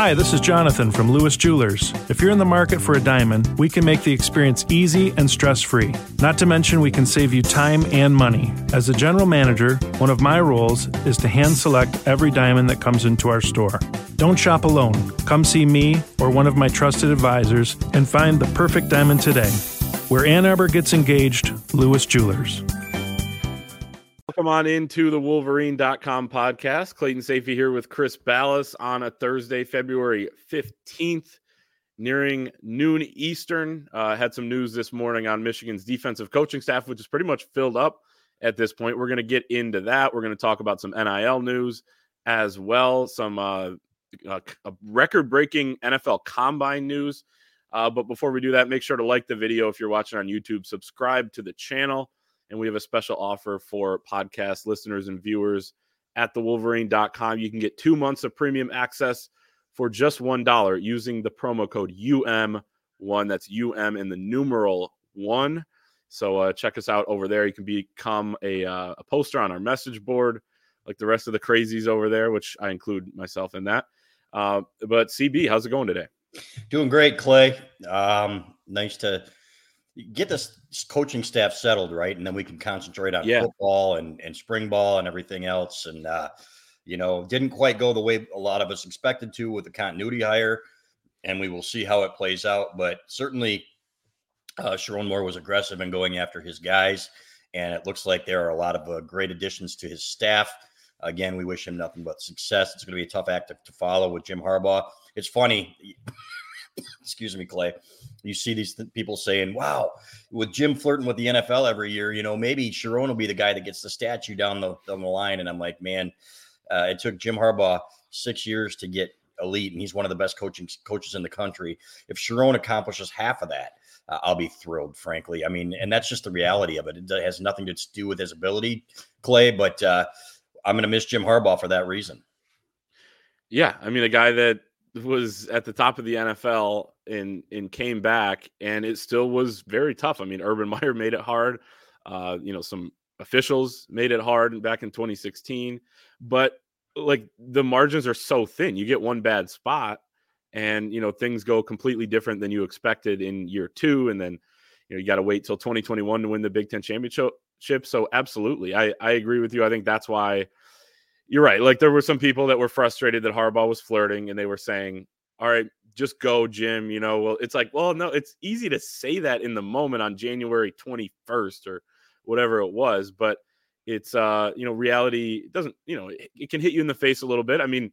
Hi, this is Jonathan from Lewis Jewelers. If you're in the market for a diamond, we can make the experience easy and stress free. Not to mention, we can save you time and money. As a general manager, one of my roles is to hand select every diamond that comes into our store. Don't shop alone. Come see me or one of my trusted advisors and find the perfect diamond today. Where Ann Arbor gets engaged, Lewis Jewelers. Welcome on into the Wolverine.com podcast. Clayton Sayfie here with Chris Balas on a Thursday, February 15th, nearing noon Eastern. Uh, had some news this morning on Michigan's defensive coaching staff, which is pretty much filled up at this point. We're going to get into that. We're going to talk about some NIL news as well, some uh, uh, record breaking NFL combine news. Uh, but before we do that, make sure to like the video if you're watching on YouTube, subscribe to the channel and we have a special offer for podcast listeners and viewers at thewolverine.com. You can get two months of premium access for just $1 using the promo code UM1. That's UM in the numeral one. So uh, check us out over there. You can become a, uh, a poster on our message board, like the rest of the crazies over there, which I include myself in that. Uh, but CB, how's it going today? Doing great, Clay. Um, nice to get this coaching staff settled, right? And then we can concentrate on yeah. football and, and spring ball and everything else. And, uh, you know, didn't quite go the way a lot of us expected to with the continuity hire. And we will see how it plays out. But certainly, uh, Sherrone Moore was aggressive in going after his guys. And it looks like there are a lot of uh, great additions to his staff. Again, we wish him nothing but success. It's going to be a tough act to, to follow with Jim Harbaugh. It's funny. Excuse me, Clay. You see these th- people saying, "Wow, with Jim flirting with the NFL every year, you know, maybe Sherrone will be the guy that gets the statue down the down the line." And I'm like, man, uh, it took Jim Harbaugh six years to get elite, and he's one of the best coaching coaches in the country. If Sherrone accomplishes half of that, uh, I'll be thrilled, frankly. I mean, and that's just the reality of it. It has nothing to do with his ability, Clay, but uh, I'm going to miss Jim Harbaugh for that reason. Yeah, I mean, a guy that was at the top of the NFL and and came back, and it still was very tough. I mean, Urban Meyer made it hard. Uh, you know, some officials made it hard back in 2016, but like the margins are so thin. You get one bad spot, and you know things go completely different than you expected in year two, and then you know you got to wait till 2021 to win the Big Ten championship. So absolutely, I I agree with you. I think that's why you're right. Like there were some people that were frustrated that Harbaugh was flirting and they were saying, all right, just go, Jim. You know, well, it's like, well, no, it's easy to say that in the moment on January 21st or whatever it was, but it's, uh, you know, reality doesn't, you know, it, it can hit you in the face a little bit. I mean,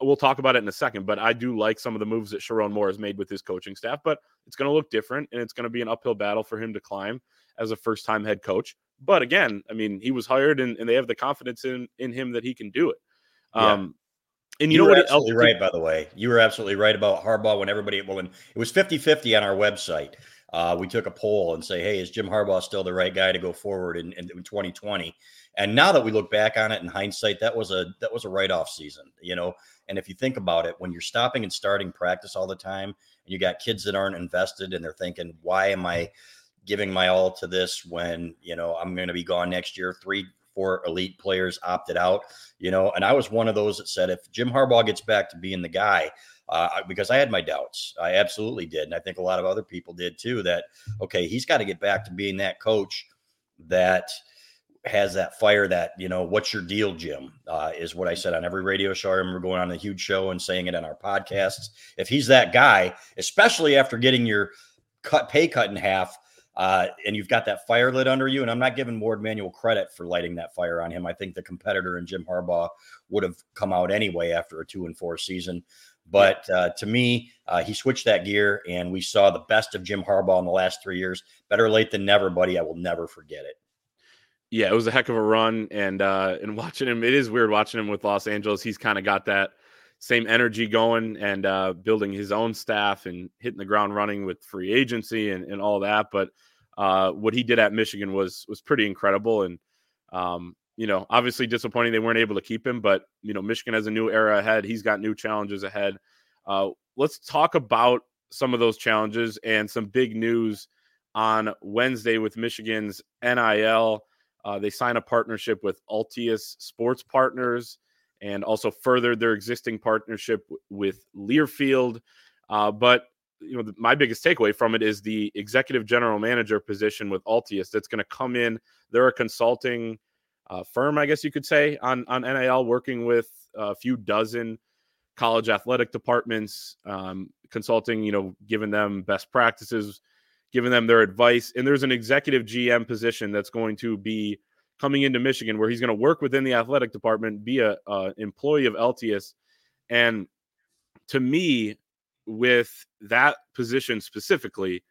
we'll talk about it in a second, but I do like some of the moves that Sherrone Moore has made with his coaching staff, but it's going to look different and it's going to be an uphill battle for him to climb as a first time head coach. But again, I mean, he was hired and, and they have the confidence in in him that he can do it. Yeah. Um, and you, you know what? Absolutely else, right. By the way, you were absolutely right about Harbaugh. When everybody, well, when it was 50-50 on our website, uh, we took a poll and say, "Hey, is Jim Harbaugh still the right guy to go forward in, in 2020?" And now that we look back on it in hindsight, that was a that was a write off season, you know. And if you think about it, when you're stopping and starting practice all the time, and you got kids that aren't invested and they're thinking, "Why am I?" Giving my all to this when you know I'm going to be gone next year. Three, four elite players opted out, you know, and I was one of those that said if Jim Harbaugh gets back to being the guy, uh, because I had my doubts, I absolutely did, and I think a lot of other people did too. That okay, he's got to get back to being that coach that has that fire that you know what's your deal jim uh, is what i said on every radio show i remember going on a huge show and saying it on our podcasts if he's that guy especially after getting your cut pay cut in half uh, and you've got that fire lit under you. And I'm not giving Warde Manuel credit for lighting that fire on him. I think the competitor in Jim Harbaugh would have come out anyway after a two and four season. But uh, to me, uh, he switched that gear, and we saw the best of Jim Harbaugh in the last three years. Better late than never, buddy. I will never forget it. Yeah, it was a heck of a run, and uh, and watching him, it is weird watching him with Los Angeles. He's kind of got that same energy going and uh, building his own staff and hitting the ground running with free agency and, and all that. But uh, what he did at Michigan was was pretty incredible. And um, you know, obviously disappointing they weren't able to keep him, but you know, Michigan has a new era ahead. He's got new challenges ahead. Uh, let's talk about some of those challenges and some big news on Wednesday with Michigan's NIL. Uh, they sign a partnership with Altius Sports Partners, and also furthered their existing partnership with Learfield. Uh, but you know, my biggest takeaway from it is the executive general manager position with Altius that's going to come in. They're a consulting uh, firm, I guess you could say, on on NIL, working with a few dozen college athletic departments, um, consulting. You know, giving them best practices, giving them their advice. And there's an executive GM position that's going to be coming into Michigan, where he's going to work within the athletic department, be a, a employee of Altius, and to me, with that position specifically,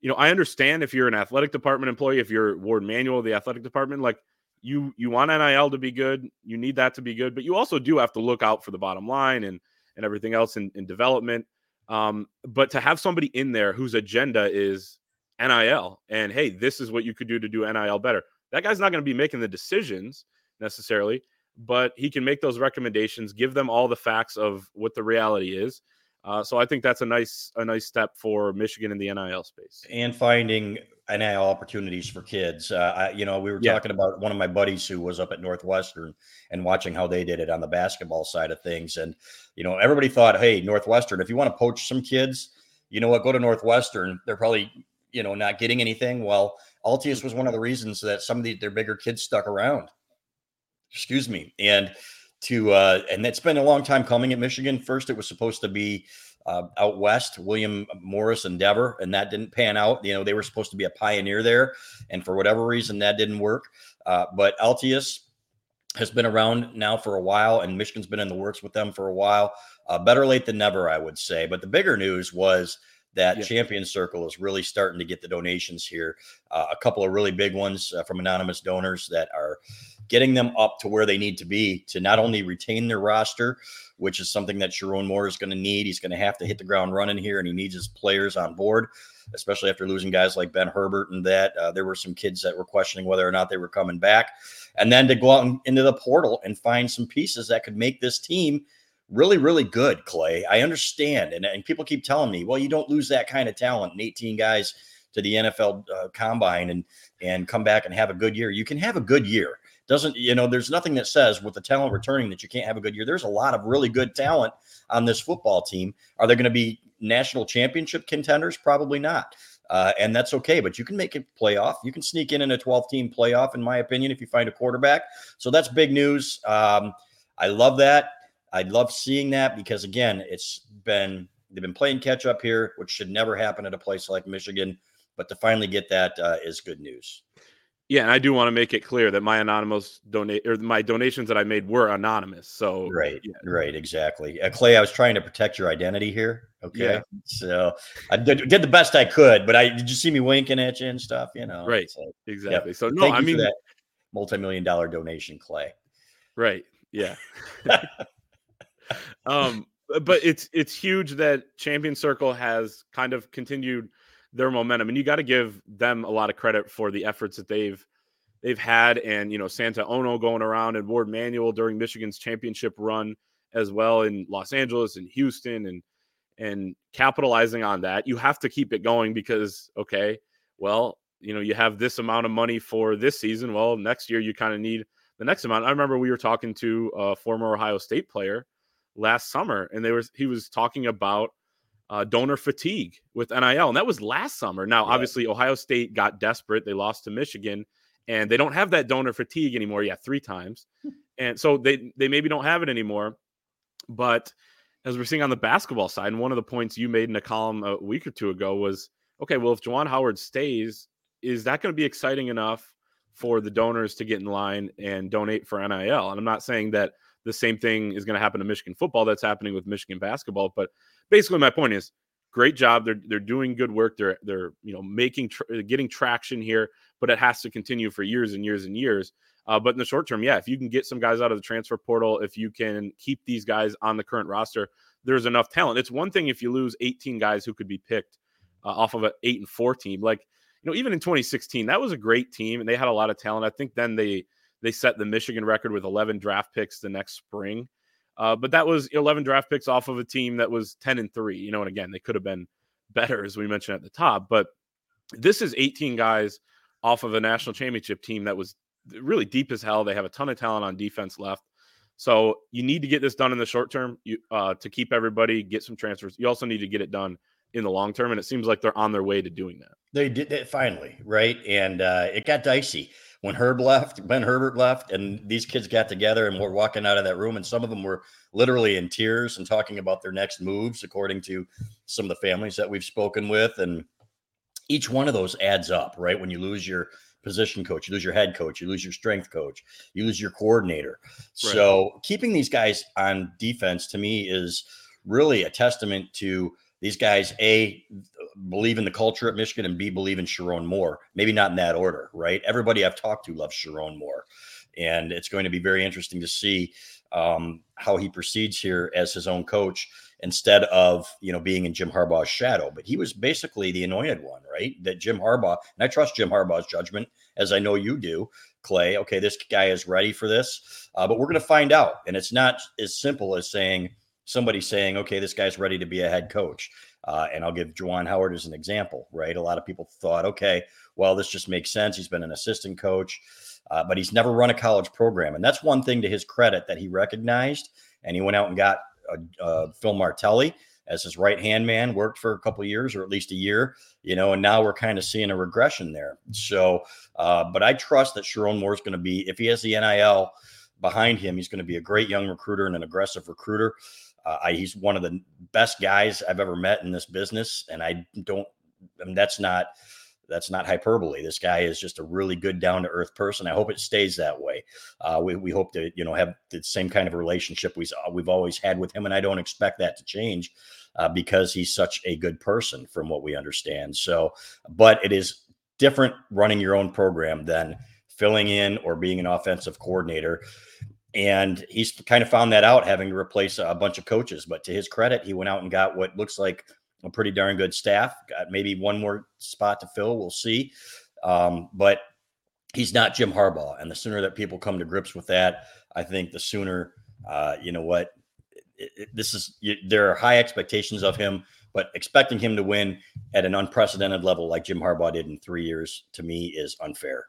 you know, I understand if you're an athletic department employee, if you're Warde Manuel of the athletic department, like you you want NIL to be good, you need that to be good, but you also do have to look out for the bottom line and and everything else in, in development. Um, but to have somebody in there whose agenda is NIL and hey, this is what you could do to do NIL better. That guy's not going to be making the decisions necessarily, but he can make those recommendations, give them all the facts of what the reality is, uh, so I think that's a nice a nice step for Michigan in the NIL space and finding NIL opportunities for kids. Uh, I, you know, we were yeah. talking about one of my buddies who was up at Northwestern and watching how they did it on the basketball side of things. And you know, everybody thought, hey, Northwestern, if you want to poach some kids, you know what, go to Northwestern. They're probably you know not getting anything. Well, Altius was one of the reasons that some of the, their bigger kids stuck around. Excuse me, and to uh, and it's been a long time coming at Michigan. First, it was supposed to be uh, out west, William Morris Endeavor, and that didn't pan out. You know, they were supposed to be a pioneer there, and for whatever reason, that didn't work. Uh, but Altius has been around now for a while, and Michigan's been in the works with them for a while. Uh, better late than never, I would say. But the bigger news was that yeah. champion circle is really starting to get the donations here. Uh, a couple of really big ones uh, from anonymous donors that are getting them up to where they need to be to not only retain their roster, which is something that Sherrone Moore is going to need. He's going to have to hit the ground running here, and he needs his players on board, especially after losing guys like Ben Herbert and that. Uh, there were some kids that were questioning whether or not they were coming back. And then to go out into the portal and find some pieces that could make this team – really, really good, Clay. I understand. And, and people keep telling me, well, you don't lose that kind of talent and 18 guys to the NFL uh, combine and and come back and have a good year. You can have a good year. Doesn't you know? There's nothing that says with the talent returning that you can't have a good year. There's a lot of really good talent on this football team. Are they going to be national championship contenders? Probably not. Uh, and that's okay. But you can make a playoff. You can sneak in in a 12 team playoff, in my opinion, if you find a quarterback. So that's big news. Um, I love that. I love seeing that because again, it's been they've been playing catch up here, which should never happen at a place like Michigan. But to finally get that uh, is good news. Yeah, and I do want to make it clear that my anonymous donate or my donations that I made were anonymous. So right, yeah. right, exactly. Uh, Clay, I was trying to protect your identity here. Okay, yeah. so I did, did, the best I could, but I did you see me winking at you and stuff? You know, right? So, exactly. So no, I mean that multi-million dollar donation, Clay. Right. Yeah. um, but it's it's huge that Champion Circle has kind of continued their momentum, and you got to give them a lot of credit for the efforts that they've they've had, and you know Santa Ono going around and Warde Manuel during Michigan's championship run as well in Los Angeles and Houston, and and capitalizing on that. You have to keep it going because okay, well, you know you have this amount of money for this season. Well, next year you kind of need the next amount. I remember we were talking to a former Ohio State player last summer, and they was he was talking about uh, donor fatigue with NIL, and that was last summer. Now, yeah. obviously, Ohio State got desperate; they lost to Michigan, and they don't have that donor fatigue anymore. Yeah, three times, and so they they maybe don't have it anymore. But as we're seeing on the basketball side, and one of the points you made in a column a week or two ago was, okay, well, if Juwan Howard stays, is that going to be exciting enough for the donors to get in line and donate for NIL? And I'm not saying that the same thing is going to happen to Michigan football that's happening with Michigan basketball. But basically, my point is, great job. They're they're doing good work. They're they're you know making tra- getting traction here, but it has to continue for years and years and years. Uh, but in the short term, yeah, if you can get some guys out of the transfer portal, if you can keep these guys on the current roster, there's enough talent. It's one thing if you lose 18 guys who could be picked uh, off of an eight and four team, like you know even in 2016, that was a great team and they had a lot of talent. I think then they they set the Michigan record with 11 draft picks the next spring. Uh, but that was 11 draft picks off of a team that was 10 and 3, you know, and again, they could have been better, as we mentioned at the top. But this is 18 guys off of a national championship team that was really deep as hell. They have a ton of talent on defense left. So you need to get this done in the short term you, uh, to keep everybody, get some transfers. You also need to get it done in the long term, and it seems like they're on their way to doing that. They did it finally, right? And uh, it got dicey when Herb left, Ben Herbert left, and these kids got together and were walking out of that room, and some of them were literally in tears and talking about their next moves, according to some of the families that we've spoken with, and each one of those adds up, right? When you lose your position coach, you lose your head coach, you lose your strength coach, you lose your coordinator. Right. So keeping these guys on defense to me is really a testament to these guys a believe in the culture at Michigan and b believe in Sherrone Moore. Maybe not in that order, right? Everybody I've talked to loves Sherrone Moore, and it's going to be very interesting to see um, how he proceeds here as his own coach instead of you know being in Jim Harbaugh's shadow. But he was basically the anointed one, right? That Jim Harbaugh, and I trust Jim Harbaugh's judgment, as I know you do, Clay. Okay, this guy is ready for this, uh, but we're going to find out. And it's not as simple as saying somebody saying, okay, this guy's ready to be a head coach. Uh, and I'll give Juwan Howard as an example, right? A lot of people thought, okay, well, this just makes sense. He's been an assistant coach, uh, but he's never run a college program. And that's one thing to his credit that he recognized. And he went out and got Phil Martelli as his right hand man, worked for a couple years or at least a year, you know, and now we're kind of seeing a regression there. So, uh, but I trust that Sherrone Moore is going to be, if he has the NIL behind him, he's going to be a great young recruiter and an aggressive recruiter. Uh, I, he's one of the best guys I've ever met in this business, and I don't. I mean, that's not that's not hyperbole. This guy is just a really good, down to earth person. I hope it stays that way. Uh, we, we hope to, you know, have the same kind of relationship we, we've always had with him. And I don't expect that to change uh, because he's such a good person from what we understand. So, but it is different running your own program than filling in or being an offensive coordinator. And he's kind of found that out having to replace a bunch of coaches. But to his credit, he went out and got what looks like a pretty darn good staff. Got maybe one more spot to fill. We'll see. Um, but he's not Jim Harbaugh. And the sooner that people come to grips with that, I think the sooner, uh, you know what, it, it, this is, you, there are high expectations of him, but expecting him to win at an unprecedented level like Jim Harbaugh did in three years to me is unfair.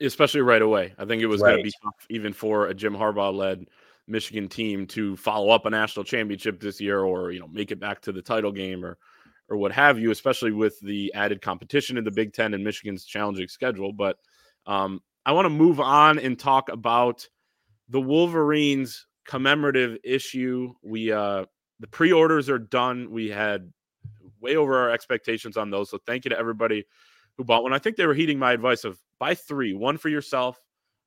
Especially right away. I think it was right. going to be tough even for a Jim Harbaugh led Michigan team to follow up a national championship this year or, you know, make it back to the title game or, or what have you, especially with the added competition in the Big Ten and Michigan's challenging schedule. But um, I want to move on and talk about the Wolverines commemorative issue. We uh, the pre-orders are done. We had way over our expectations on those. So thank you to everybody who bought one. I think they were heeding my advice of buy three, one for yourself,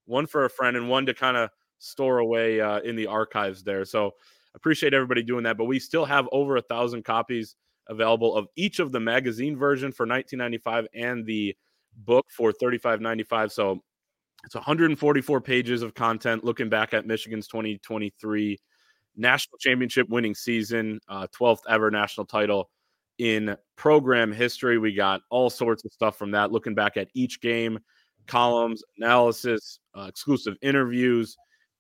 one for a friend, and one to kind of store away uh, in the archives there. So appreciate everybody doing that. But we still have over a thousand copies available of each of the magazine version for 1995 and the book for 35.95. So it's 144 pages of content looking back at Michigan's 2023 national championship winning season, uh, 12th ever national title in program history. We got all sorts of stuff from that, looking back at each game, columns, analysis, uh, exclusive interviews,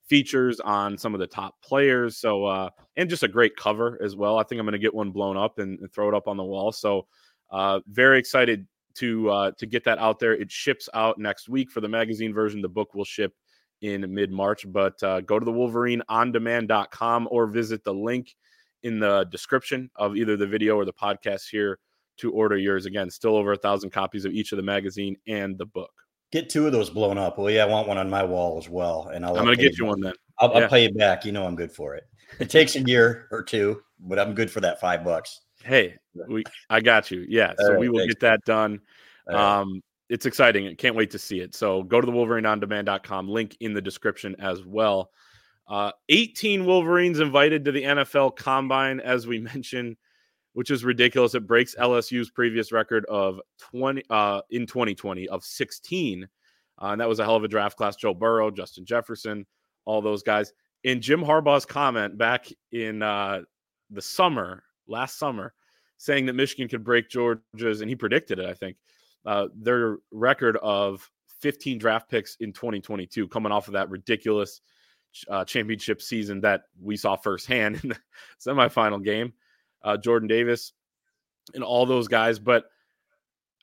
features on some of the top players. So, uh, and just a great cover as well. I think I'm going to get one blown up and, and, throw it up on the wall. So, uh, very excited to uh, to get that out there. It ships out next week for the magazine version. The book will ship in mid March. But uh, go to the WolverineOnDemand.com or visit the link in the description of either the video or the podcast here to order yours. Again, still over a thousand copies of each of the magazine and the book. Get two of those blown up. Well, yeah, I want one on my wall as well. And I'll I'm gonna get you one then. I'll, yeah. I'll pay you back. You know I'm good for it. It takes a year or two, but I'm good for that five bucks. Hey, we I got you. Yeah. So right, we will thanks. get that done. Right. Um, it's exciting. I can't wait to see it. So go to the Wolverine on WolverineOnDemand.com. Link in the description as well. Uh, 18 Wolverines invited to the NFL Combine, as we mentioned, which is ridiculous. It breaks LSU's previous record of 20 uh, in 2020 of 16. Uh, and that was a hell of a draft class. Joe Burrow, Justin Jefferson, all those guys. In Jim Harbaugh's comment back in uh, the summer, last summer, saying that Michigan could break Georgia's, and he predicted it, I think, uh, their record of 15 draft picks in 2022, coming off of that ridiculous uh, championship season that we saw firsthand in the semifinal game uh, Jordan Davis, and all those guys. But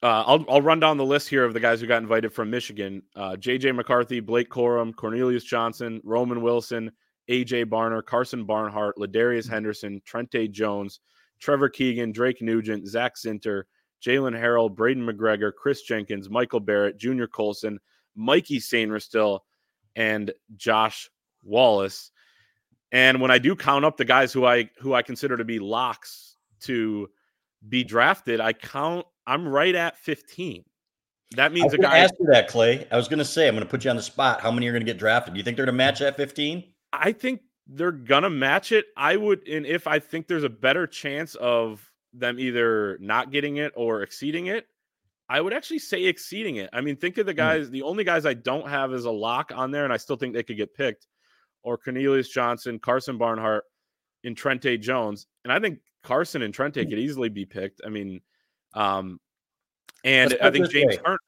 uh, I'll I'll run down the list here of the guys who got invited from Michigan: uh, J.J. McCarthy, Blake Corum, Cornelius Johnson, Roman Wilson, AJ Barner, Karsen Barnhart, LaDarius mm. Henderson, Trente Jones, Trevor Keegan, Drake Nugent, Zach Zinter, Jaylen Harrell, Braiden McGregor, Chris Jenkins, Michael Barrett, Junior Colson, Mikey Sainristil, and Josh Wallace. And when I do count up the guys who I who I consider to be locks to be drafted, I count I'm right at 15. That means a guy. Ask you that, Clay. I was going to say I'm going to put you on the spot. How many are going to get drafted? Do you think they're going to match at 15? I think they're going to match it. I would, and if I think there's a better chance of them either not getting it or exceeding it, I would actually say exceeding it. I mean, think of the hmm. guys. Mm. The only guys I don't have as a lock on there, and I still think they could get picked, or Cornelius Johnson, Karsen Barnhart, and Trente Jones. And I think Karsen and Trente mm. could easily be picked. I mean, um, and I think James Turner.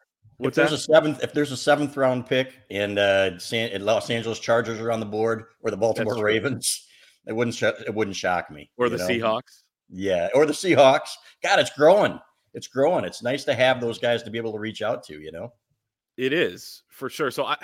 If there's that? a seventh, if there's a seventh round pick and uh, San, Los Angeles Chargers are on the board, or the Baltimore Ravens, it wouldn't sh- it wouldn't shock me. Or the know? Seahawks. Yeah, or the Seahawks. God, it's growing. It's growing. It's nice to have those guys to be able to reach out to. You know, it is for sure. So I,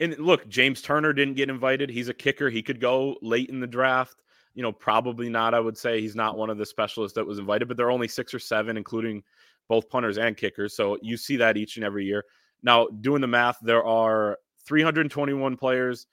and look, James Turner didn't get invited. He's a kicker. He could go late in the draft. You know, probably not. I would say he's not one of the specialists that was invited, but there are only six or seven, including both punters and kickers. So you see that each and every year. Now, doing the math, there are 321 players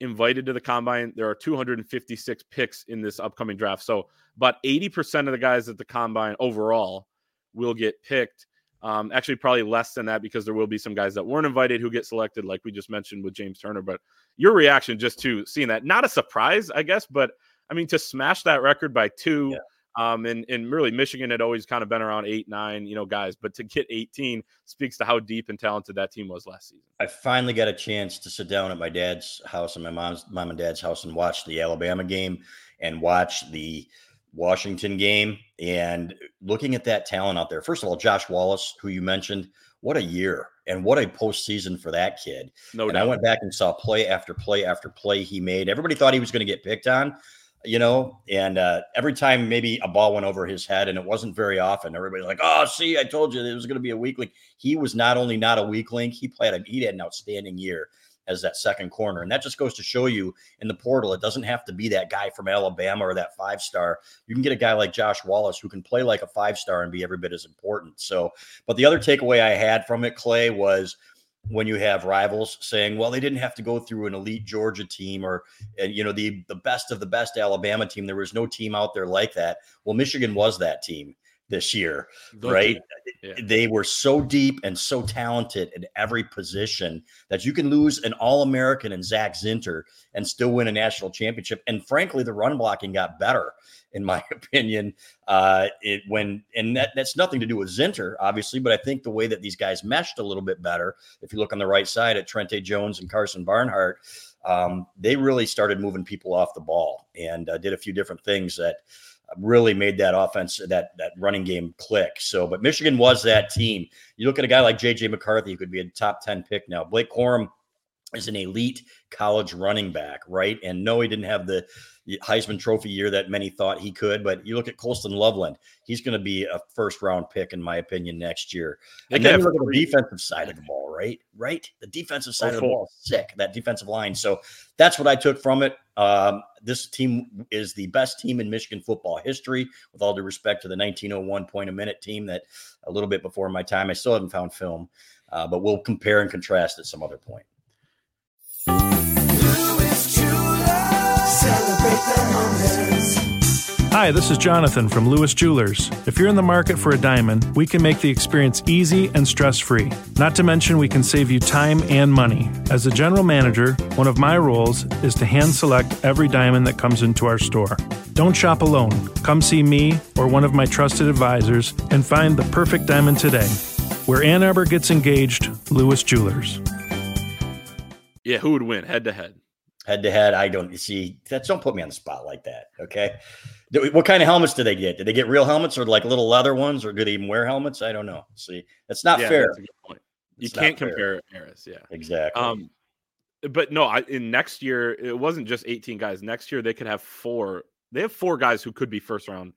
invited to the combine. There are 256 picks in this upcoming draft. So, about 80% of the guys at the combine overall will get picked. Um, actually, probably less than that because there will be some guys that weren't invited who get selected, like we just mentioned with James Turner. But your reaction just to seeing that, not a surprise, I guess, but I mean, to smash that record by two. Yeah um, and, and really, Michigan had always kind of been around eight, nine, you know, guys. But to get 18 speaks to how deep and talented that team was last season. I finally got a chance to sit down at my dad's house and my mom's mom and dad's house and watch the Alabama game and watch the Washington game. And looking at that talent out there, first of all, Josh Wallace, who you mentioned, what a year and what a postseason for that kid. No and doubt. I went back and saw play after play after play he made. Everybody thought he was going to get picked on you know, and uh, every time maybe a ball went over his head, and it wasn't very often, everybody's like, "Oh, see, I told you it was going to be a weak link." He was not only not a weak link; he played a, he had an outstanding year as that second corner, and that just goes to show you in the portal, it doesn't have to be that guy from Alabama or that five star. You can get a guy like Josh Wallace who can play like a five star and be every bit as important. So, but the other takeaway I had from it, Clay, was when you have rivals saying, "Well, they didn't have to go through an elite Georgia team or you know the the best of the best Alabama team. There was no team out there like that." Well, Michigan was that team this year, right? Yeah. They were so deep and so talented at every position that you can lose an All American and Zach Zinter and still win a national championship. And frankly, the run blocking got better, in my opinion. Uh, it when and that, that's nothing to do with Zinter, obviously, but I think the way that these guys meshed a little bit better. If you look on the right side at Trente Jones and Karsen Barnhart. Um, they really started moving people off the ball and uh, did a few different things that really made that offense, that that running game click. So, but Michigan was that team. You look at a guy like JJ McCarthy, who could be a top 10 pick now. Blake Corum is an elite college running back, right? And no, he didn't have the Heisman Trophy year that many thought he could. But you look at Colston Loveland; he's going to be a first round pick, in my opinion, next year. and then you look at the defensive side of the ball, right? Right, the defensive side oh, of the ball, sick. That defensive line. So that's what I took from it. Um, this team is the best team in Michigan football history. With all due respect to the 1901 point a minute team, that a little bit before my time, I still haven't found film, uh, but we'll compare and contrast at some other point. Hi, this is Jonathan from Lewis Jewelers. If you're in the market for a diamond, we can make the experience easy and stress free. Not to mention, we can save you time and money. As a general manager, one of my roles is to hand select every diamond that comes into our store. Don't shop alone. Come see me or one of my trusted advisors and find the perfect diamond today. Where Ann Arbor gets engaged, Lewis Jewelers. Yeah, who would win head to head? Head to head. I don't see that. Don't put me on the spot like that. Okay. What kind of helmets do they get? Did they get real helmets or like little leather ones, or do they even wear helmets? I don't know. See, that's not yeah, fair. That's you can't compare eras. Yeah, exactly. Um, but no, I, in next year it wasn't just 18 guys. Next year they could have four. They have four guys who could be first round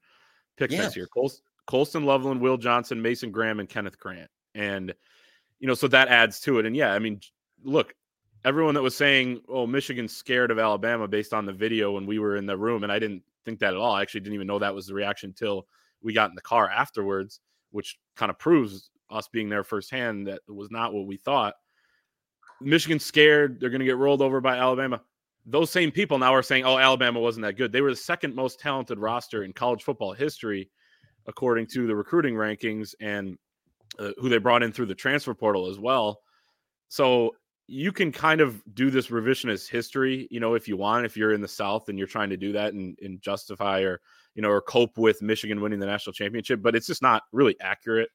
picks yes. next year. Col- Colston Loveland, Will Johnson, Mason Graham, and Kenneth Grant. And you know, so that adds to it. And yeah, I mean, look, everyone that was saying, "Oh, Michigan's scared of Alabama" based on the video when we were in the room, and I didn't think that at all. I actually didn't even know that was the reaction until we got in the car afterwards, which kind of proves us being there firsthand that was not what we thought. Michigan's scared; they're going to get rolled over by Alabama. Those same people now are saying, "Oh, Alabama wasn't that good." They were the second most talented roster in college football history, according to the recruiting rankings and uh, who they brought in through the transfer portal as well. So you can kind of do this revisionist history, you know, if you want, if you're in the South and you're trying to do that and, and justify or, you know, or cope with Michigan winning the national championship, but it's just not really accurate.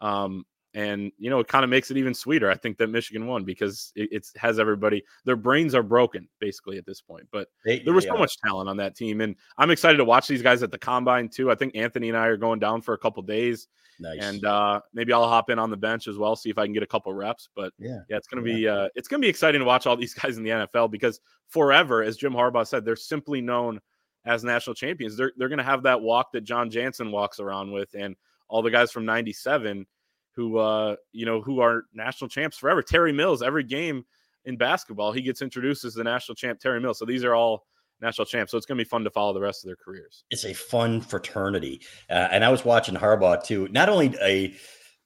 Um, and you know, it kind of makes it even sweeter. I think that Michigan won because it it's, has everybody. Their brains are broken basically at this point. But they, there was so much talent on that team, and I'm excited to watch these guys at the combine too. I think Anthony and I are going down for a couple days. Nice. And uh, maybe I'll hop in on the bench as well, see if I can get a couple reps. But yeah, yeah it's gonna yeah. be uh, it's gonna be exciting to watch all these guys in the NFL because forever, as Jim Harbaugh said, they're simply known as national champions. They're they're gonna have that walk that Jon Jansen walks around with, and all the guys from '97 who uh you know who are national champs forever. Terry Mills, every game in basketball, he gets introduced as the national champ Terry Mills. So these are all national champs. So it's going to be fun to follow the rest of their careers. It's a fun fraternity. Uh, and I was watching Harbaugh too. Not only a,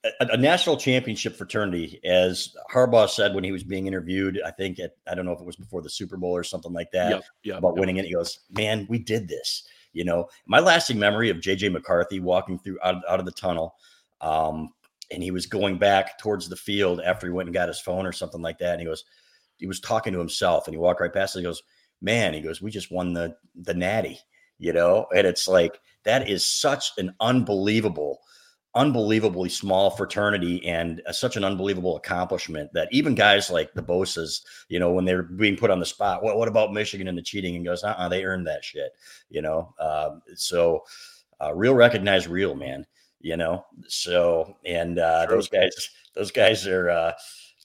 a, a national championship fraternity, as Harbaugh said when he was being interviewed, I think at, I don't know if it was before the Super Bowl or something like that yep, yep, about yep. winning it. He goes, man, we did this. You know, my lasting memory of JJ McCarthy walking through out, out of the tunnel. Um, and he was going back towards the field after he went and got his phone or something like that. And he goes, he was talking to himself and he walked right past it. He goes, man, he goes, we just won the the natty, you know, and it's like that is such an unbelievable, unbelievably small fraternity and uh, such an unbelievable accomplishment that even guys like the Bosa's, you know, when they're being put on the spot, what what about Michigan and the cheating? And goes, uh, uh they earned that shit, you know. Um, so, uh, real recognize real, man. You know, so and uh, those guys, those guys are uh,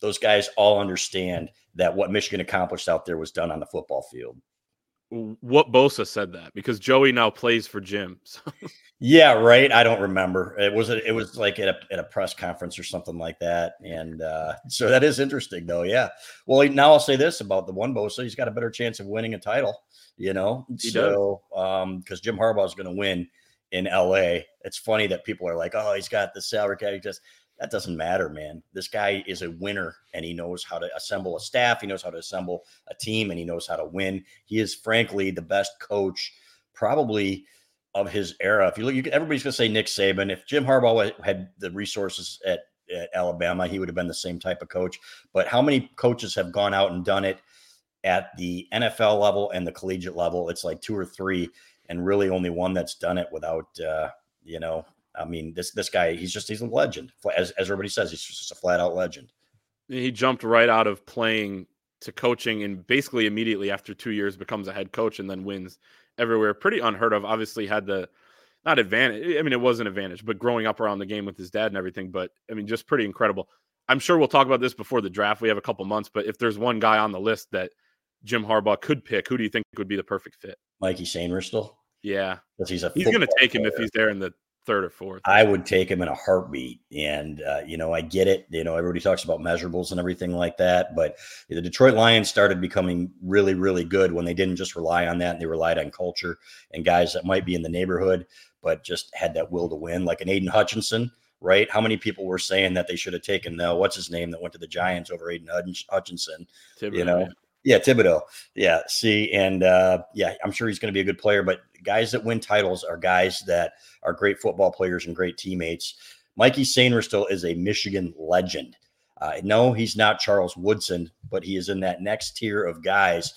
those guys all understand that what Michigan accomplished out there was done on the football field. What Bosa said that because Joey now plays for Jim. So. yeah, right. I don't remember. It was a, it was like at a at a press conference or something like that. And uh, so that is interesting, though. Yeah. Well, now I'll say this about the one Bosa: he's got a better chance of winning a title. You know, he so because um, Jim Harbaugh is going to win in LA. It's funny that people are like, "Oh, he's got the salary cap." Just that doesn't matter, man. This guy is a winner and he knows how to assemble a staff. He knows how to assemble a team and he knows how to win. He is, frankly, the best coach probably of his era. If you look, you everybody's going to say Nick Saban. If Jim Harbaugh had the resources at, at Alabama, he would have been the same type of coach. But how many coaches have gone out and done it at the NFL level and the collegiate level? It's like two or three, and really only one that's done it without, uh, you know, I mean, this this guy, he's just he's a legend. As as everybody says, he's just a flat out legend. He jumped right out of playing to coaching and basically immediately after two years becomes a head coach and then wins everywhere. Pretty unheard of. Obviously had the not advantage. I mean, it was an advantage, but growing up around the game with his dad and everything. But I mean, just pretty incredible. I'm sure we'll talk about this before the draft. We have a couple months, but if there's one guy on the list that Jim Harbaugh could pick, who do you think would be the perfect fit? Mikey Sainristil. Yeah, because he's a he's going to take him if he's there in the third or fourth. I would take him in a heartbeat. And, uh, you know, I get it. You know, everybody talks about measurables and everything like that. But the Detroit Lions started becoming really, really good when they didn't just rely on that and they relied on culture and guys that might be in the neighborhood, but just had that will to win, like an Aidan Hutchinson. Right? How many people were saying that they should have taken the what's his name that went to the Giants over Aidan Hutchinson? You know, yeah, Thibodeaux. Yeah, see, and uh, yeah, I'm sure he's going to be a good player. But guys that win titles are guys that are great football players and great teammates. Mikey Sainristil is a Michigan legend. Uh, no, he's not Charles Woodson, but he is in that next tier of guys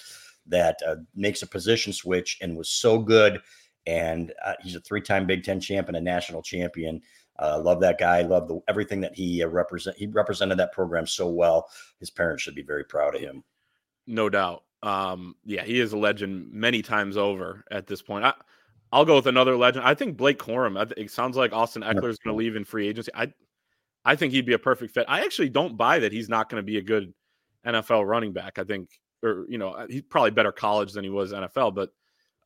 that uh, makes a position switch and was so good. And uh, he's a three-time Big Ten champion, a national champion. Uh, love that guy. Love the, everything that he uh, represent. He represented that program so well. His parents should be very proud of him. No doubt. Um, yeah, he is a legend many times over at this point. I, I'll go with another legend. I think Blake Corum. it sounds like Austin Ekeler is going to leave in free agency. I, I think he'd be a perfect fit. I actually don't buy that he's not going to be a good NFL running back. I think, or you know, he's probably better college than he was NFL, but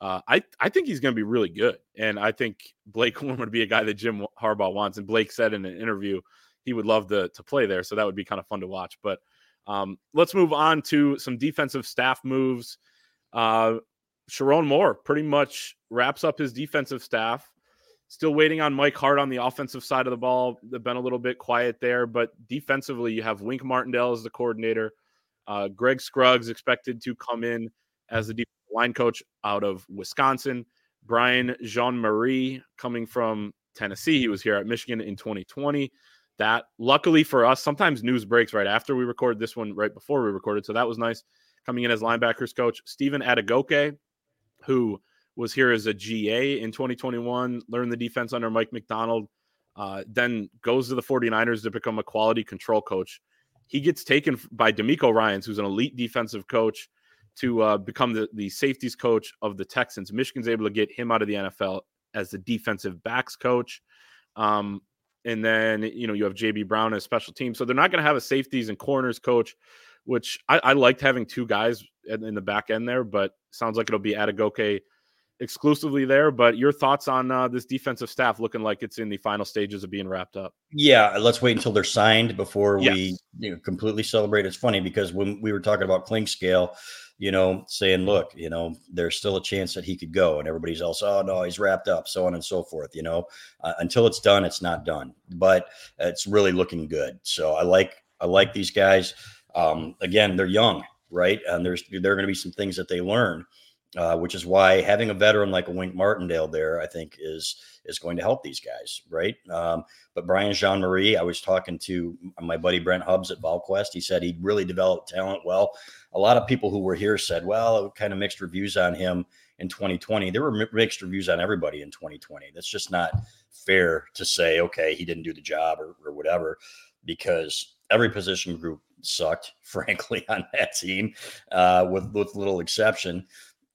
uh, I I think he's going to be really good. And I think Blake Corum would be a guy that Jim Harbaugh wants. And Blake said in an interview he would love to to play there, so that would be kind of fun to watch. But Um, let's move on to some defensive staff moves. Uh, Sherrone Moore pretty much wraps up his defensive staff. Still waiting on Mike Hart on the offensive side of the ball. They've been a little bit quiet there, but defensively, you have Wink Martindale as the coordinator. Uh, Greg Scruggs expected to come in as the line coach out of Wisconsin. Brian Jean-Mary coming from Tennessee. He was here at Michigan in 2020. That luckily for us, sometimes news breaks right after we record this one, right before we recorded. So that was nice. Coming in as linebackers coach, Stephen Adegoke, who was here as a GA in 2021, learned the defense under Mike Macdonald, uh, then goes to the 49ers to become a quality control coach. He gets taken by DeMeco Ryans, who's an elite defensive coach, to uh, become the, the safeties coach of the Texans. Michigan's able to get him out of the NFL as the defensive backs coach. Um, and then, you know, you have JB Brown as special team. So they're not going to have a safeties and corners coach, which I, I liked having two guys in, in, the back end there, but sounds like it'll be Adegoke exclusively there. But your thoughts on uh, this defensive staff looking like it's in the final stages of being wrapped up? Yeah, let's wait until they're signed before yes. we you know, completely celebrate. It's funny because when we were talking about Clinkscale, you know, saying, look, you know, there's still a chance that he could go. And everybody's else, oh, no, he's wrapped up, so on and so forth. You know, uh, until it's done, it's not done. But it's really looking good. So I like, I like these guys. Um, again, they're young, right? And there's, there are going to be some things that they learn. Uh, which is why having a veteran like a Wink Martindale there, I think, is is going to help these guys, right? Um, but Brian Jean-Mary, I was talking to my buddy Brent Hubbs at VolQuest. He said he really developed talent well a lot of people who were here said, well, kind of mixed reviews on him in 2020. There were mixed reviews on everybody in 2020. That's just not fair to say, okay, he didn't do the job or, or whatever, because every position group sucked, frankly, on that team, uh, with, with little exception.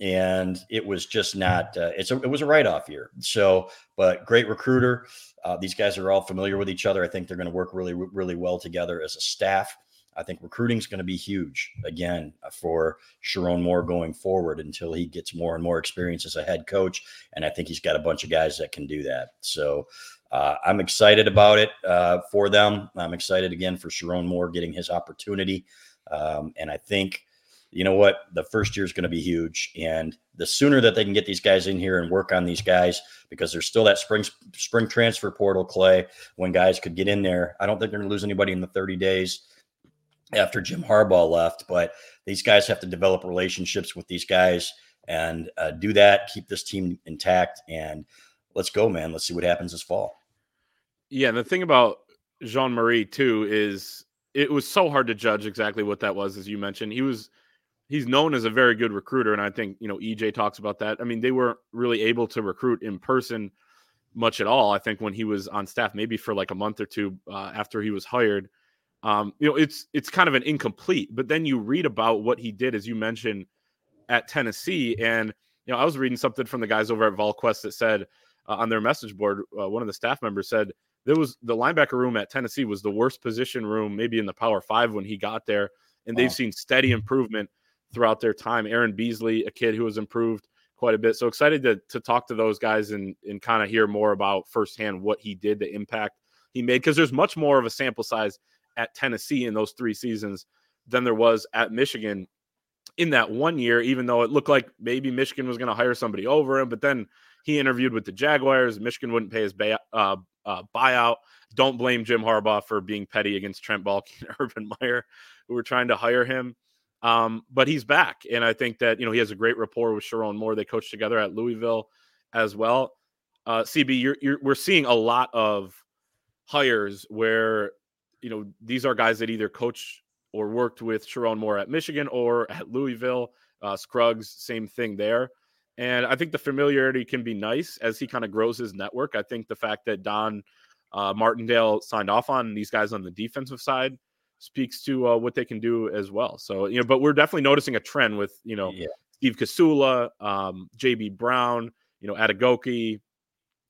And it was just not. Uh, it's a, it was a write off year. So, but great recruiter. Uh, these guys are all familiar with each other. I think they're going to work really, really well together as a staff. I think recruiting is going to be huge again for Sherrone Moore going forward until he gets more and more experience as a head coach. And I think he's got a bunch of guys that can do that. So uh, I'm excited about it uh, for them. I'm excited again for Sherrone Moore getting his opportunity. Um, and I think, you know what, the first year is going to be huge. And the sooner that they can get these guys in here and work on these guys, because there's still that spring spring transfer portal, Clay, when guys could get in there. I don't think they're going to lose anybody in the 30 days after Jim Harbaugh left. But these guys have to develop relationships with these guys and uh, do that, keep this team intact, and let's go, man. Let's see what happens this fall. Yeah, the thing about Jean-Mary too is it was so hard to judge exactly what that was, as you mentioned. He was he's known as a very good recruiter, and I think you know EJ talks about that. I mean, they weren't really able to recruit in person much at all. I think when he was on staff, maybe for like a month or two uh, after he was hired um, you know, it's it's kind of an incomplete. But then you read about what he did, as you mentioned, at Tennessee, and you know, I was reading something from the guys over at VolQuest that said uh, on their message board, uh, one of the staff members said there was the linebacker room at Tennessee was the worst position room maybe in the Power Five when he got there, and wow. they've seen steady improvement throughout their time. Aaron Beasley, a kid who has improved quite a bit. So excited to to talk to those guys and and kind of hear more about firsthand what he did, the impact he made, because there's much more of a sample size at Tennessee in those three seasons than there was at Michigan in that one year, even though it looked like maybe Michigan was going to hire somebody over him. But then he interviewed with the Jaguars. Michigan wouldn't pay his uh, uh, buyout. Don't blame Jim Harbaugh for being petty against Trent Baalke and Urban Meyer, who were trying to hire him. Um, but he's back, and I think that you know he has a great rapport with Sherrone Moore. They coached together at Louisville as well. Uh, CB, you're, you're, we're seeing a lot of hires where you know, these are guys that either coach or worked with Sherrone Moore at Michigan or at Louisville. Uh, Scruggs, same thing there. And I think the familiarity can be nice as he kind of grows his network. I think the fact that Don uh, Martindale signed off on these guys on the defensive side speaks to uh, what they can do as well. So, you know, but we're definitely noticing a trend with, you know, yeah. Steve Casula, um, JB Brown, you know, Adegoke,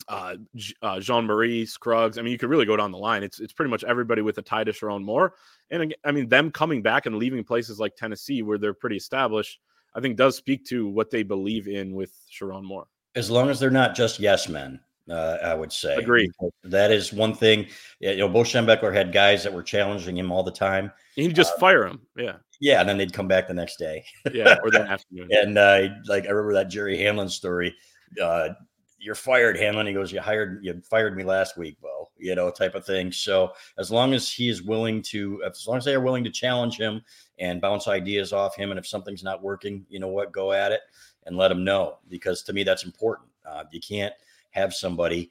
uh, uh, Jean-Mary Scruggs. I mean, you could really go down the line. It's it's pretty much everybody with a tie to Sherrone Moore. And I mean, them coming back and leaving places like Tennessee where they're pretty established, I think does speak to what they believe in with Sherrone Moore. As long as they're not just yes men, Uh, I would say. Agree. That is one thing. You know, Bo Schembechler had guys that were challenging him all the time. He'd just uh, fire him. Yeah. Yeah, and then they'd come back the next day. yeah, or that afternoon. and uh, like I remember that Jerry Hanlon story. Uh, you're fired, Hanlon. He goes, you hired, you fired me last week, Bo. You know, type of thing. So as long as he is willing to, as long as they are willing to challenge him and bounce ideas off him, and if something's not working, you know what, go at it and let him know because to me that's important. Uh, you can't have somebody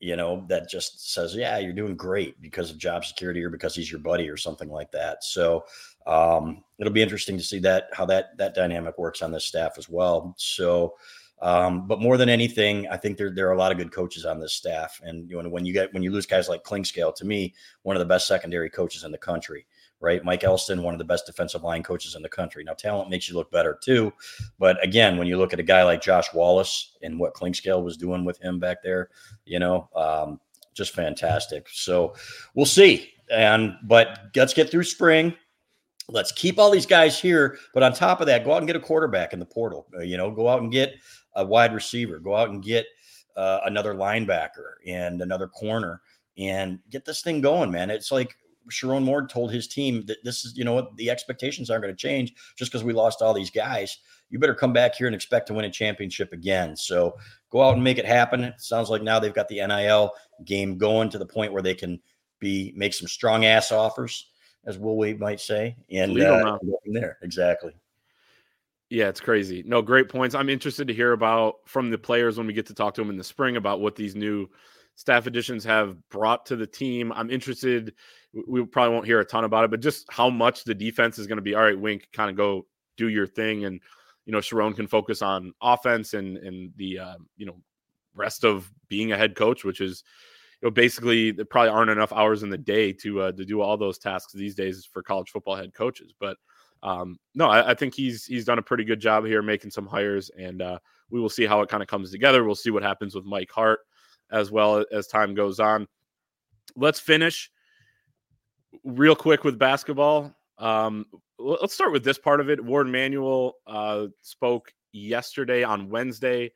you know, that just says, yeah, you're doing great because of job security or because he's your buddy or something like that. So um, it'll be interesting to see that how that that dynamic works on this staff as well. So, um, but more than anything, I think there there are a lot of good coaches on this staff, and you know, when you get when you lose guys like Clinkscale, to me, one of the best secondary coaches in the country right? Mike Elston, one of the best defensive line coaches in the country. Now, talent makes you look better too. But again, when you look at a guy like Josh Wallace and what Clinkscale was doing with him back there, you know, um, just fantastic. So we'll see. And but let's get through spring. Let's keep all these guys here. But on top of that, go out and get a quarterback in the portal. Uh, you know, go out and get a wide receiver. Go out and get uh, another linebacker and another corner and get this thing going, man. It's like Sherrone Moore told his team that this is, you know what, the expectations aren't going to change just because we lost all these guys. You better come back here and expect to win a championship again. So go out and make it happen. It sounds like now they've got the NIL game going to the point where they can be make some strong ass offers, as Will Wade might say, and uh, from there. Exactly. Yeah, it's crazy. No, great points. I'm interested to hear about from the players when we get to talk to them in the spring about what these new staff additions have brought to the team. I'm interested we probably won't hear a ton about it, but just how much the defense is going to be. All right, Wink, kind of go do your thing, and you know Sherrone can focus on offense and and the uh, you know rest of being a head coach, which is you know basically there probably aren't enough hours in the day to uh, to do all those tasks these days for college football head coaches. But um, no, I, I, think he's he's done a pretty good job here making some hires, and uh, we will see how it kind of comes together. We'll see what happens with Mike Hart as well as time goes on. Let's finish real quick with basketball. Um, let's start with this part of it. Warde Manuel uh, spoke yesterday on Wednesday,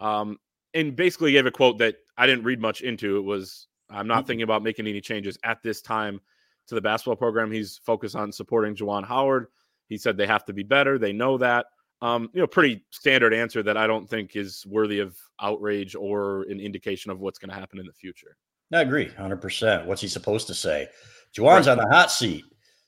um, and basically gave a quote that I didn't read much into. It was, "I'm not mm-hmm. thinking about making any changes at this time to the basketball program. He's focused on supporting Juwan Howard. He said they have to be better. They know that. Um, you know, pretty standard answer that I don't think is worthy of outrage or an indication of what's going to happen in the future. I agree, hundred percent. What's he supposed to say? Juwan's on the hot seat.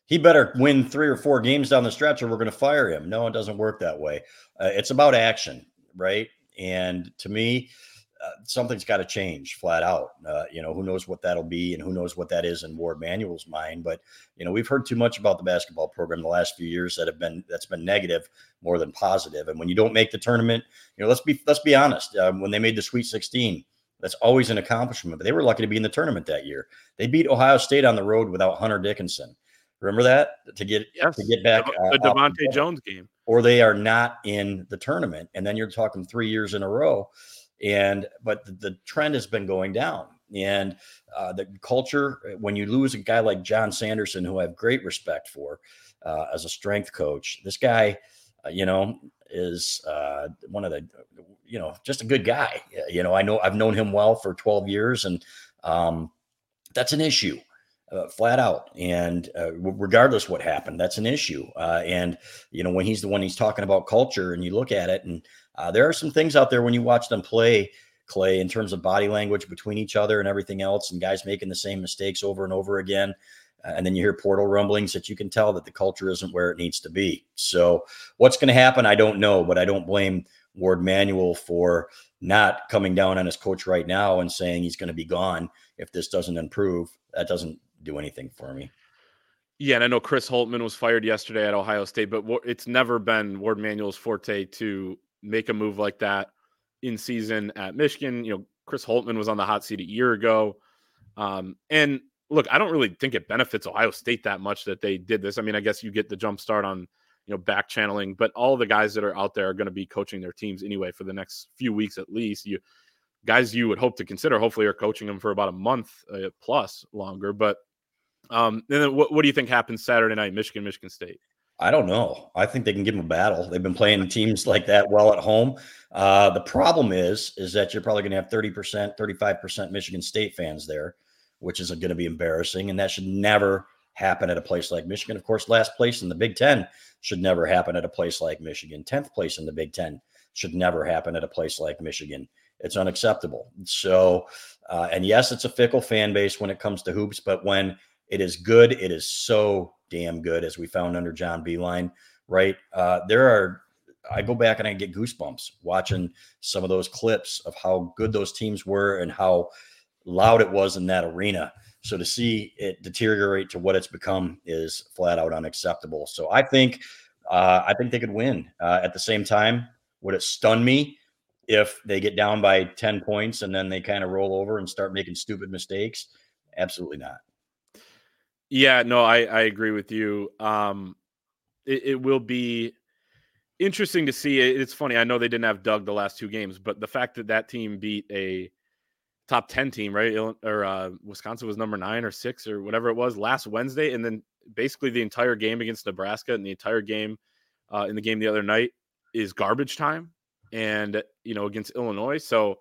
He better win three or four games down the stretch, or we're going to fire him. No, it doesn't work that way. Uh, it's about action, right? And to me, uh, something's got to change flat out. Uh, you know, who knows what that'll be, and who knows what that is in Warde Manuel's mind. But you know, we've heard too much about the basketball program the last few years that have been that's been negative more than positive. And when you don't make the tournament, you know, let's be let's be honest. Um, when they made the Sweet 16, that's always an accomplishment. But they were lucky to be in the tournament that year. They beat Ohio State on the road without Hunter Dickinson. Remember that to get yes. to get back the uh, DeVante' Jones game, or they are not in the tournament, and then you're talking three years in a row. And but the, the trend has been going down, and uh, the culture when you lose a guy like Jon Sanderson, who I have great respect for uh, as a strength coach, this guy, uh, you know, is uh, one of the you know, just a good guy. You know, I know I've known him well for 12 years, and um, that's an issue, uh, flat out. And uh, regardless what happened, that's an issue. Uh, and you know, when he's the one he's talking about culture, and you look at it, and uh, there are some things out there when you watch them play. Clay, in terms of body language between each other and everything else, and guys making the same mistakes over and over again. Uh, and then you hear portal rumblings that you can tell that the culture isn't where it needs to be. So, what's going to happen? I don't know, but I don't blame Warde Manuel for not coming down on his coach right now and saying he's going to be gone if this doesn't improve. That doesn't do anything for me. Yeah, and I know Chris Holtmann was fired yesterday at Ohio State, but it's never been Warde Manuel's forte to make a move like that in season at Michigan. You know, Chris Holtmann was on the hot seat a year ago. Um, and look, I don't really think it benefits Ohio State that much that they did this. I mean, I guess you get the jump start on you know back channeling but all the guys that are out there are going to be coaching their teams anyway for the next few weeks at least you guys you would hope to consider hopefully are coaching them for about a month uh, plus longer but um and then what, what do you think happens saturday night michigan michigan state I don't know. I think they can give them a battle. They've been playing teams like that well at home. Uh, the problem is, is that you're probably going to have 30%, 35% Michigan State fans there, which is going to be embarrassing. And that should never happen at a place like Michigan. Of course, last place in the Big Ten should never happen at a place like Michigan. 10th place in the Big Ten should never happen at a place like Michigan. It's unacceptable. So, uh, and yes, it's a fickle fan base when it comes to hoops, but when it is good, it is so damn good, as we found under John Beilein, right? Uh, there are, I go back and I get goosebumps watching some of those clips of how good those teams were and how loud it was in that arena. So to see it deteriorate to what it's become is flat out unacceptable. So I think, uh, I think they could win. Uh, at the same time, would it stun me if they get down by 10 points and then they kind of roll over and start making stupid mistakes? Absolutely not. Yeah, no, I, I agree with you. Um, it, it will be interesting to see. It's funny. I know they didn't have Dug the last two games, but the fact that that team beat a top 10 team, right? Or uh, Wisconsin was number nine or six or whatever it was last Wednesday. And then basically the entire game against Nebraska and the entire game uh, in the game the other night is garbage time and, you know, against Illinois. So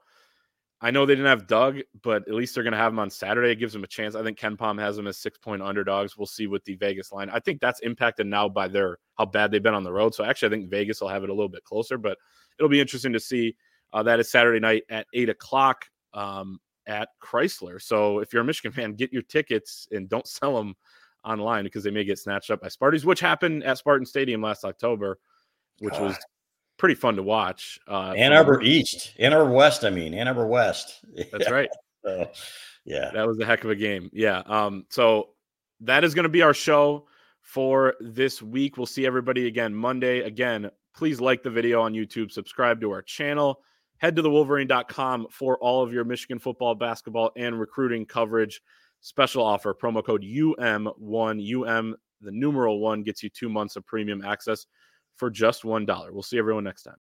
I know they didn't have Dug, but at least they're going to have him on Saturday. It gives them a chance. I think KenPom has them as six point underdogs. We'll see with the Vegas line. I think that's impacted now by their how bad they've been on the road. So actually, I think Vegas will have it a little bit closer, but it'll be interesting to see. Uh, that is Saturday night at eight o'clock um, at Crisler. So if you're a Michigan fan, get your tickets and don't sell them online because they may get snatched up by Sparties, which happened at Spartan Stadium last October, which God. was pretty fun to watch. Uh, Ann Arbor from, East, Ann Arbor West. I mean, Ann Arbor West. That's right. so, yeah, that was a heck of a game. Yeah. Um. So that is going to be our show for this week. We'll see everybody again Monday. Again, please like the video on YouTube, subscribe to our channel, head to the Wolverine.com for all of your Michigan football, basketball, and recruiting coverage. Special offer promo code UM1 UM the numeral one gets you two months of premium access for just $1. We'll see everyone next time.